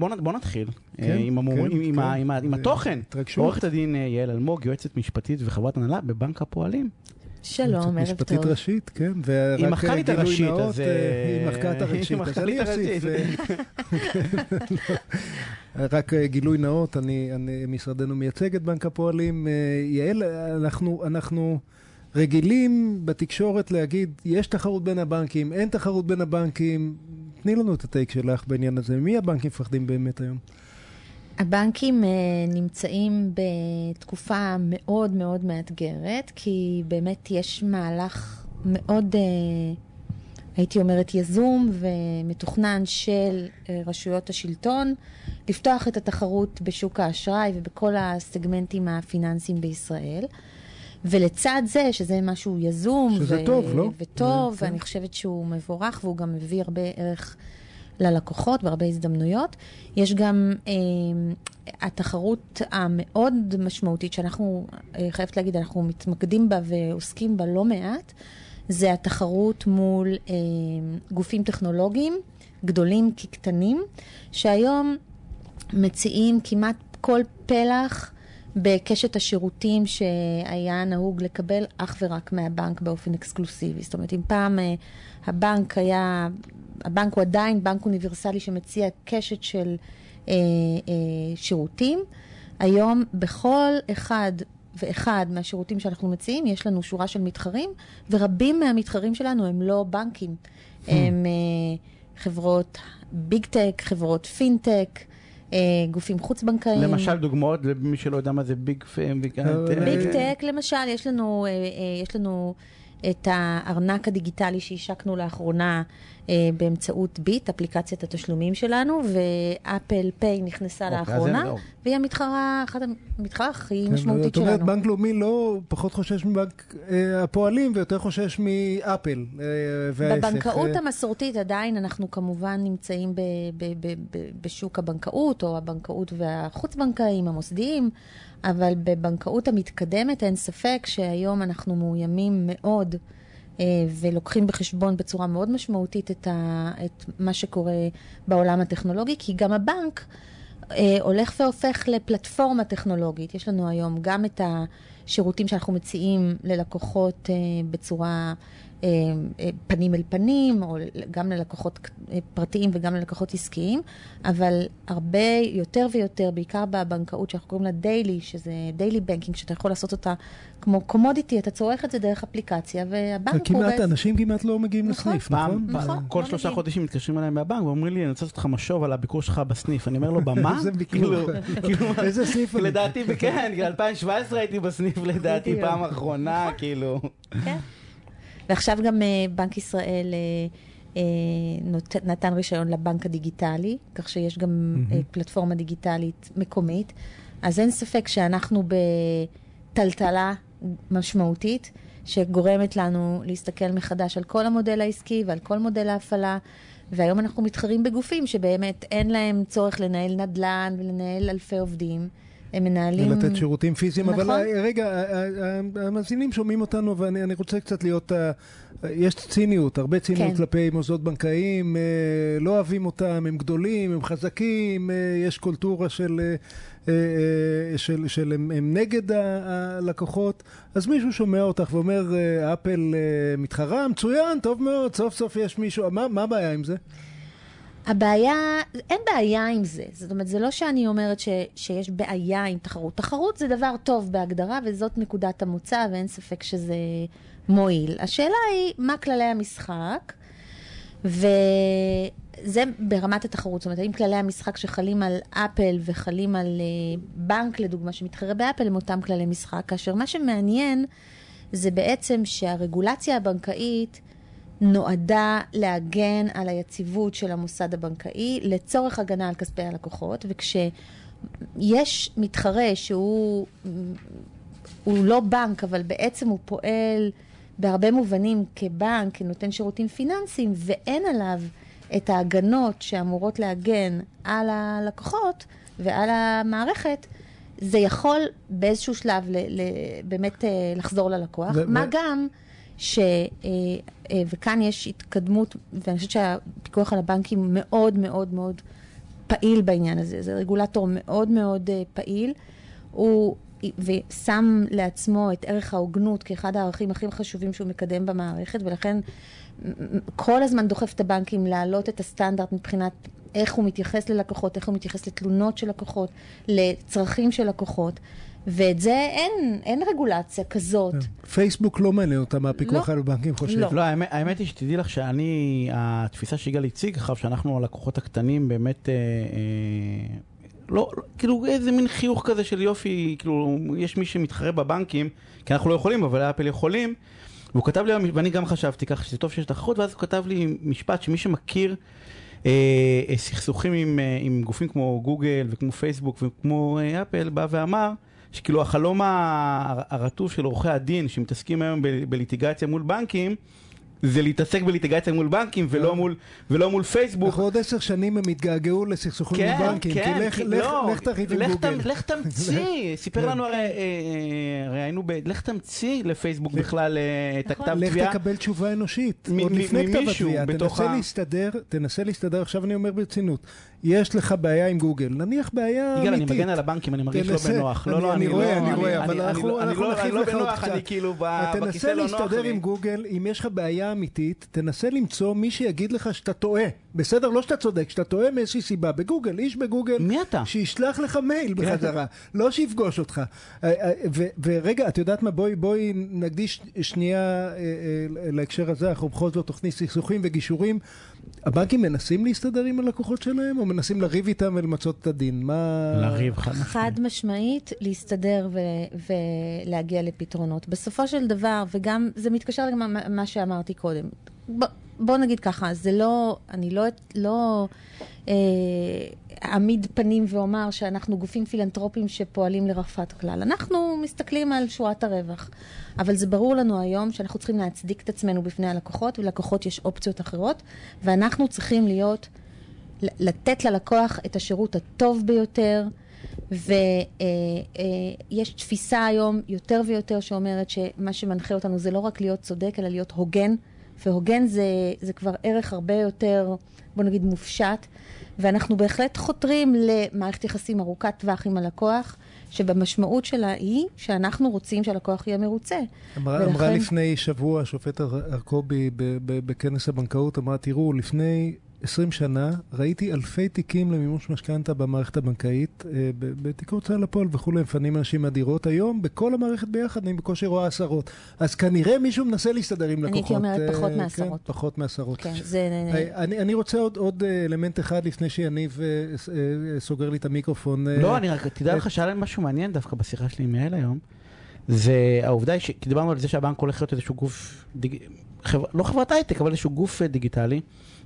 בוא, נתחיל אה, עם. כן, כן. התוכן. עורכת הדין אה, יעל אלמוג, יועצת משפטית וחברת הנהלה בבנק הפועלים. שלום, ערב משפטית טוב. ראשית, כן. היא ורק מחקה לי את גילוי הראשית, נאות, אז, אה, אה, היא מחקה את הראשית, היא אז אני אוסיף. אה, רק אה, גילוי נאות, אני, אני, משרדנו מייצג את בנק הפועלים. אה, יעל, אנחנו, אנחנו רגילים בתקשורת להגיד, יש תחרות בין הבנקים, אין תחרות בין הבנקים. תני לנו את הטייק שלך בעניין הזה. מי הבנקים מפחדים באמת היום? הבנקים אה, נמצאים בתקופה מאוד מאוד מאתגרת, כי באמת יש מהלך מאוד, אה, הייתי אומרת, יזום ומתוכנן של אה, רשויות השלטון, לפתוח את התחרות בשוק האשראי ובכל הסגמנטים הפיננסיים בישראל. ולצד זה, שזה משהו יזום, שזה טוב, לא? וטוב, זה- ואני חושבת שהוא מבורך והוא גם מביא הרבה ערך ללקוחות והרבה הזדמנויות. יש גם אה, התחרות המאוד משמעותית שאנחנו, אה, חייבת להגיד, אנחנו מתמקדים בה ועוסקים בה לא מעט, זה התחרות מול אה, גופים טכנולוגיים, גדולים כקטנים, שהיום מציעים כמעט כל פלח בקשת השירותים שהיה נהוג לקבל אך ורק מהבנק באופן אקסקלוסיבי. זאת אומרת, אם פעם אה, הבנק היה, הבנק הוא עדיין בנק אוניברסלי שמציע קשת של אה, אה, שירותים, היום בכל אחד ואחד מהשירותים שאנחנו מציעים, יש לנו שורה של מתחרים, ורבים מהמתחרים שלנו הם לא בנקים. הם אה, חברות big tech, חברות פינטק, גופים חוץ-בנקאיים. למשל דוגמאות למי שלא יודע מה זה big pharm. big אה, big אה, tech, למשל, יש לנו, אה, אה, יש לנו את הארנק הדיגיטלי שהשקנו לאחרונה אה, באמצעות ביט, אפליקציית התשלומים שלנו, ואפל פיי נכנסה אוקיי, לאחרונה, לא. והיא המתחרה, אחת המתחרה הכי כן, משמעותית זאת אומרת, שלנו. בנק לאומי לא פחות חושש מבנק אה, הפועלים ויותר חושש מאפל. אה, וההפך. בבנקאות אה, המסורתית עדיין אנחנו כמובן נמצאים ב- ב- ב- ב- בשוק הבנקאות, או הבנקאות והחוץ-בנקאיים, המוסדיים, אבל בבנקאות המתקדמת אין ספק שהיום אנחנו מאוימים מאוד. אה, ולוקחים בחשבון בצורה מאוד משמעותית את, ה, את מה שקורה בעולם הטכנולוגי, כי גם הבנק אה, הולך והופך לפלטפורמה טכנולוגית. יש לנו היום גם את השירותים שאנחנו מציעים ללקוחות אה, בצורה אה, אה, פנים אל פנים, או גם ללקוחות אה, פרטיים וגם ללקוחות עסקיים, אבל הרבה יותר ויותר, בעיקר בבנקאות שאנחנו קוראים לה דיילי, שזה דיילי בנקינג, שאתה יכול לעשות אותה כמו קומודיטי, אתה צורך את זה דרך אפליקציה, והבנק הוא כמעט, בעצם... אנשים כמעט לא מגיעים נכון. לסניף, פעם, נכון? נכון. כל לא שלושה מגיעים. חודשים מתקשרים אליי מהבנק ואומרים לי, אני רוצה לעשות לך משוב על הביקור שלך בסניף. אני אומר לו, במה? איזה ביקור? כאילו, כאילו, איזה סניף? לדעתי, כן, 2017 הייתי בסניף לדעתי. פעם אחרונה, כאילו. כן. ועכשיו גם אה, בנק ישראל אה, אה, נתן רישיון לבנק הדיגיטלי, כך שיש גם פלטפורמה דיגיטלית מקומית. אז אין ספק שאנחנו בטלטלה משמעותית, שגורמת לנו להסתכל מחדש על כל המודל העסקי ועל כל מודל ההפעלה. והיום אנחנו מתחרים בגופים שבאמת אין להם צורך לנהל נדל"ן ולנהל אלפי עובדים. הם מנהלים... ולתת שירותים פיזיים, אבל נכון. אה, רגע, אה, אה, המאזינים שומעים אותנו ואני אני רוצה קצת להיות, יש ציניות, הרבה ציניות כן. כלפי מוסדות בנקאיים, לא אוהבים אותם, הם גדולים, הם חזקים, יש קולטורה של, של, של הם, הם נגד הלקוחות, אז מישהו שומע אותך ואומר, אפל מתחרה, מצוין, טוב מאוד, סוף סוף יש מישהו, מה הבעיה עם זה? הבעיה, אין בעיה עם זה. זאת אומרת, זה לא שאני אומרת ש, שיש בעיה עם תחרות. תחרות זה דבר טוב בהגדרה, וזאת נקודת המוצא, ואין ספק שזה מועיל. השאלה היא, מה כללי המשחק? וזה ברמת התחרות. זאת אומרת, האם כללי המשחק שחלים על אפל וחלים על uh, בנק, לדוגמה, שמתחרה באפל, הם אותם כללי משחק, כאשר מה שמעניין זה בעצם שהרגולציה הבנקאית נועדה להגן על היציבות של המוסד הבנקאי לצורך הגנה על כספי הלקוחות, וכשיש מתחרה שהוא הוא לא בנק, אבל בעצם הוא פועל בהרבה מובנים כבנק, כנותן שירותים פיננסיים, ואין עליו את ההגנות שאמורות להגן על הלקוחות ועל המערכת, זה יכול באיזשהו שלב ל, ל, באמת אה, לחזור ללקוח. ו- מה ו- גם ש... אה, אה, וכאן יש התקדמות, ואני חושבת שהפיקוח על הבנקים מאוד מאוד מאוד פעיל בעניין הזה, זה רגולטור מאוד מאוד אה, פעיל. הוא ושם לעצמו את ערך ההוגנות כאחד הערכים הכי חשובים שהוא מקדם במערכת, ולכן כל הזמן דוחף את הבנקים להעלות את הסטנדרט מבחינת איך הוא מתייחס ללקוחות, איך הוא מתייחס לתלונות של לקוחות, לצרכים של לקוחות. ואת זה אין, אין רגולציה כזאת. כן. פייסבוק לא מעניין אותה מהפיקוח לא. על הבנקים חושב. לא, לא האמת, האמת היא שתדעי לך שאני, התפיסה שיגאל הציג אחריו, שאנחנו הלקוחות הקטנים באמת אה, אה, לא, כאילו איזה מין חיוך כזה של יופי, כאילו יש מי שמתחרה בבנקים, כי אנחנו לא יכולים, אבל אפל יכולים. והוא כתב לי, ואני גם חשבתי ככה שזה טוב שיש תחרות, ואז הוא כתב לי משפט שמי שמכיר אה, אה, סכסוכים עם, אה, עם גופים כמו גוגל וכמו פייסבוק וכמו אה, אפל, בא ואמר שכאילו החלום הרטוב של עורכי הדין שמתעסקים היום בליטיגציה מול בנקים, זה להתעסק בליטיגציה מול בנקים ולא מול, ולא מול פייסבוק. אנחנו עוד עשר שנים הם יתגעגעו לסכסוכים כן, מול בנקים, כן, כי לך, כי לך, לא, לך תריב עם גוגל. לך תמציא, סיפר לנו הרי, אה, אה, הרי היינו ב... לך תמציא לפייסבוק בכלל אה, את הכתב תביעה. לך תקבל תשובה אנושית, עוד לפני כתב התביעה. תנסה להסתדר, תנסה להסתדר, עכשיו אני אומר ברצינות. יש לך בעיה עם גוגל, נניח בעיה אמיתית. יגאל, אני מגן על הבנקים, אני מרגיש לא בנוח. לא, לא, אני רואה, אני רואה, אבל אנחנו נרחיב לך עוד קצת. אני כאילו בכיסא לא נוח לי. תנסה להסתדר עם גוגל, אם יש לך בעיה אמיתית, תנסה למצוא מי שיגיד לך שאתה טועה. בסדר? לא שאתה צודק, שאתה טועה מאיזושהי סיבה. בגוגל, איש בגוגל. מי אתה? שישלח לך מייל בחזרה, לא שיפגוש אותך. אה, אה, ורגע, את יודעת מה? בואי נקדיש שנייה אה, להקשר הזה, אנחנו בכל זאת תוכנית סכסוכים וגישורים. הבנקים מנסים להסתדר עם הלקוחות שלהם, או מנסים לריב איתם ולמצות את הדין? מה... לריב חד משמעית. חד משמעית, להסתדר ו- ולהגיע לפתרונות. בסופו של דבר, וגם, זה מתקשר גם למה שאמרתי קודם. ב- בוא נגיד ככה, זה לא, אני לא, לא אה, פנים ואומר שאנחנו גופים פילנטרופיים שפועלים לרווחת הכלל. אנחנו מסתכלים על שורת הרווח. אבל זה ברור לנו היום שאנחנו צריכים להצדיק את עצמנו בפני הלקוחות, וללקוחות יש אופציות אחרות, ואנחנו צריכים להיות, לתת ללקוח את השירות הטוב ביותר. ויש אה, אה, תפיסה היום יותר ויותר שאומרת שמה שמנחה אותנו זה לא רק להיות צודק, אלא להיות הוגן והוגן זה, זה כבר ערך הרבה יותר, בוא נגיד, מופשט, ואנחנו בהחלט חותרים למערכת יחסים ארוכת טווח עם הלקוח, שבמשמעות שלה היא שאנחנו רוצים שהלקוח יהיה מרוצה. אמרה, ולכן... אמרה לפני שבוע השופט ארקובי בכנס הבנקאות, אמרה, תראו, לפני 20 שנה ראיתי אלפי תיקים למימוש משכנתה במערכת הבנקאית, אה, בתיק הוצאה לפועל וכולי, מפנים אנשים מהדירות. היום בכל המערכת ביחד אני בקושי רואה עשרות. אז כנראה מישהו מנסה להסתדר עם לקוחות. אני הייתי אומרת פחות אה, מעשרות. כן, פחות מעשרות. כן, זה... אה, אני, אני רוצה עוד, עוד אלמנט אחד לפני שיניב סוגר לי את המיקרופון. לא, אני רק, תדע לך, שאלה משהו מעניין דווקא בשיחה שלי עם יעל היום. זה העובדה היא, כי דיברנו על זה שהבנק הולך להיות איזשהו גוף, דיג... חבר... לא חברת הייטק, אבל איזשהו גוף דיגיטלי.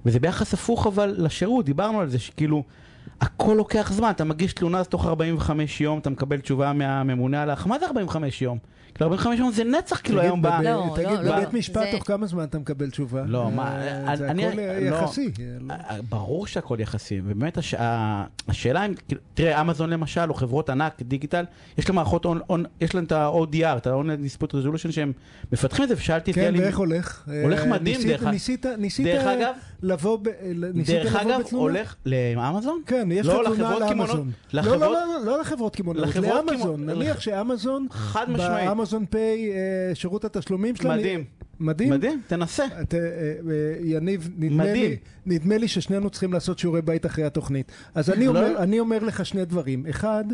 וזה ביחס הפוך אבל לשירות, דיברנו על זה שכאילו הכל לוקח זמן, אתה מגיש תלונה אז תוך 45 יום אתה מקבל תשובה מהממונה עליך, מה זה 45 יום? כאילו 45 יום זה נצח כאילו היום ב... לא, תגיד, לא, בבית לא, משפט תוך כמה זמן אתה מקבל תשובה? לא, מה, אה, זה הכל יחסי. אה, ברור שהכל יחסי, ובאמת השאלה אם, כאילו, תראה, אמזון למשל, או חברות ענק, דיגיטל, יש להם מערכות, יש להם את ה-ODR, את ה-Online Dispute Resolution, שהם מפתחים את זה, ושאלתי את כן, ואיך הולך? הולך אה, מדהים, דרך אגב. ניסית לבוא בתלונה? דרך אגב, הולך לאמזון? כן, יש לך תלונה לאמזון. לא, לא, לא, לא לחברות קמעונאות, לאמזון. נניח שאמזון, חד משמעית. אמזון פיי, אה, שירות התשלומים שלנו. מדהים. מדהים. מדהים, תנסה. את, אה, אה, יניב, נדמה לי, נדמה לי ששנינו צריכים לעשות שיעורי בית אחרי התוכנית. אז אני, לא. אומר, אני אומר לך שני דברים. אחד,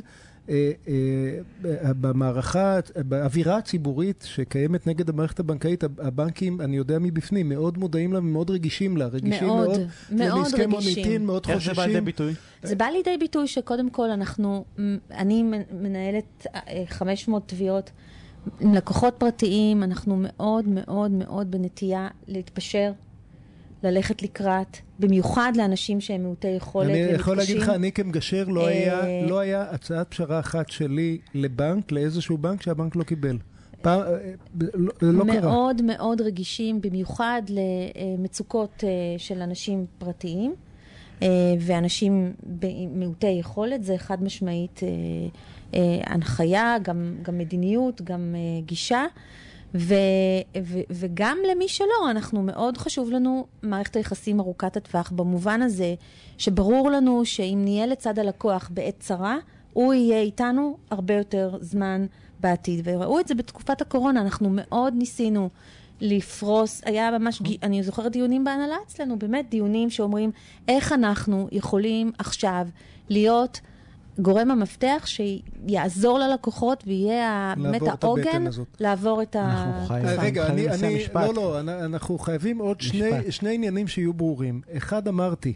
במערכה, באווירה הציבורית שקיימת נגד המערכת הבנקאית, הבנקים, אני יודע מבפנים, מאוד מודעים לה ומאוד רגישים לה. רגישים מאוד, מאוד, מאוד רגישים. מוניטין, מאוד איך חוששים. איך זה בא לידי ביטוי? זה בא לידי ביטוי שקודם כל אנחנו, אני מנהלת 500 תביעות. עם לקוחות פרטיים אנחנו מאוד מאוד מאוד בנטייה להתפשר, ללכת לקראת, במיוחד לאנשים שהם מעוטי יכולת ומתקשים. אני יכול להגיד לך, אני כמגשר, לא, היה, אה, לא היה הצעת פשרה אחת שלי לבנק, לאיזשהו בנק שהבנק לא קיבל. פעם, אה, לא, לא מאוד קרה. מאוד מאוד רגישים, במיוחד למצוקות אה, של אנשים פרטיים. ואנשים מעוטי יכולת, זה חד משמעית אה, הנחיה, גם, גם מדיניות, גם אה, גישה. ו, ו, וגם למי שלא, אנחנו מאוד חשוב לנו מערכת היחסים ארוכת הטווח, במובן הזה שברור לנו שאם נהיה לצד הלקוח בעת צרה, הוא יהיה איתנו הרבה יותר זמן בעתיד. וראו את זה בתקופת הקורונה, אנחנו מאוד ניסינו לפרוס, היה ממש, אני זוכרת דיונים בהנהלה אצלנו, באמת דיונים שאומרים איך אנחנו יכולים עכשיו להיות גורם המפתח שיעזור ללקוחות ויהיה באמת העוגן לעבור את התקופה. רגע, אני, אני, לא, לא, אנחנו חייבים עוד שני, שני עניינים שיהיו ברורים. אחד, אמרתי,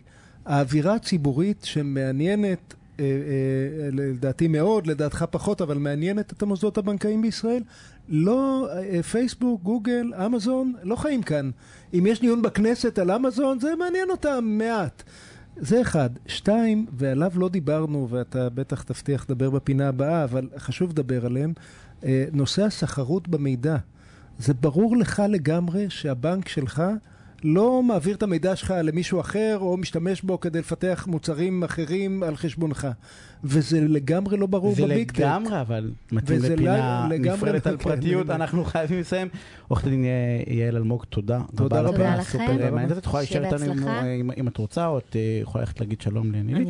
האווירה הציבורית שמעניינת אה, אה, לדעתי מאוד, לדעתך פחות, אבל מעניינת את המוסדות הבנקאיים בישראל. לא, אה, פייסבוק, גוגל, אמזון, לא חיים כאן. אם יש דיון בכנסת על אמזון, זה מעניין אותם מעט. זה אחד. שתיים, ועליו לא דיברנו, ואתה בטח תבטיח לדבר בפינה הבאה, אבל חשוב לדבר עליהם, נושא הסחרות במידע. זה ברור לך לגמרי שהבנק שלך לא מעביר את המידע שלך למישהו אחר, או משתמש בו כדי לפתח מוצרים אחרים על חשבונך. וזה לגמרי לא ברור בביג טק. זה לגמרי, אבל מתאים לפינה נפרדת על פרטיות, אנחנו חייבים לסיים. עורכת הדין יעל אלמוג, תודה. תודה רבה. תודה לכם. את יכולה להישאר איתנו אם את רוצה, או את יכולה ללכת להגיד שלום לנילי.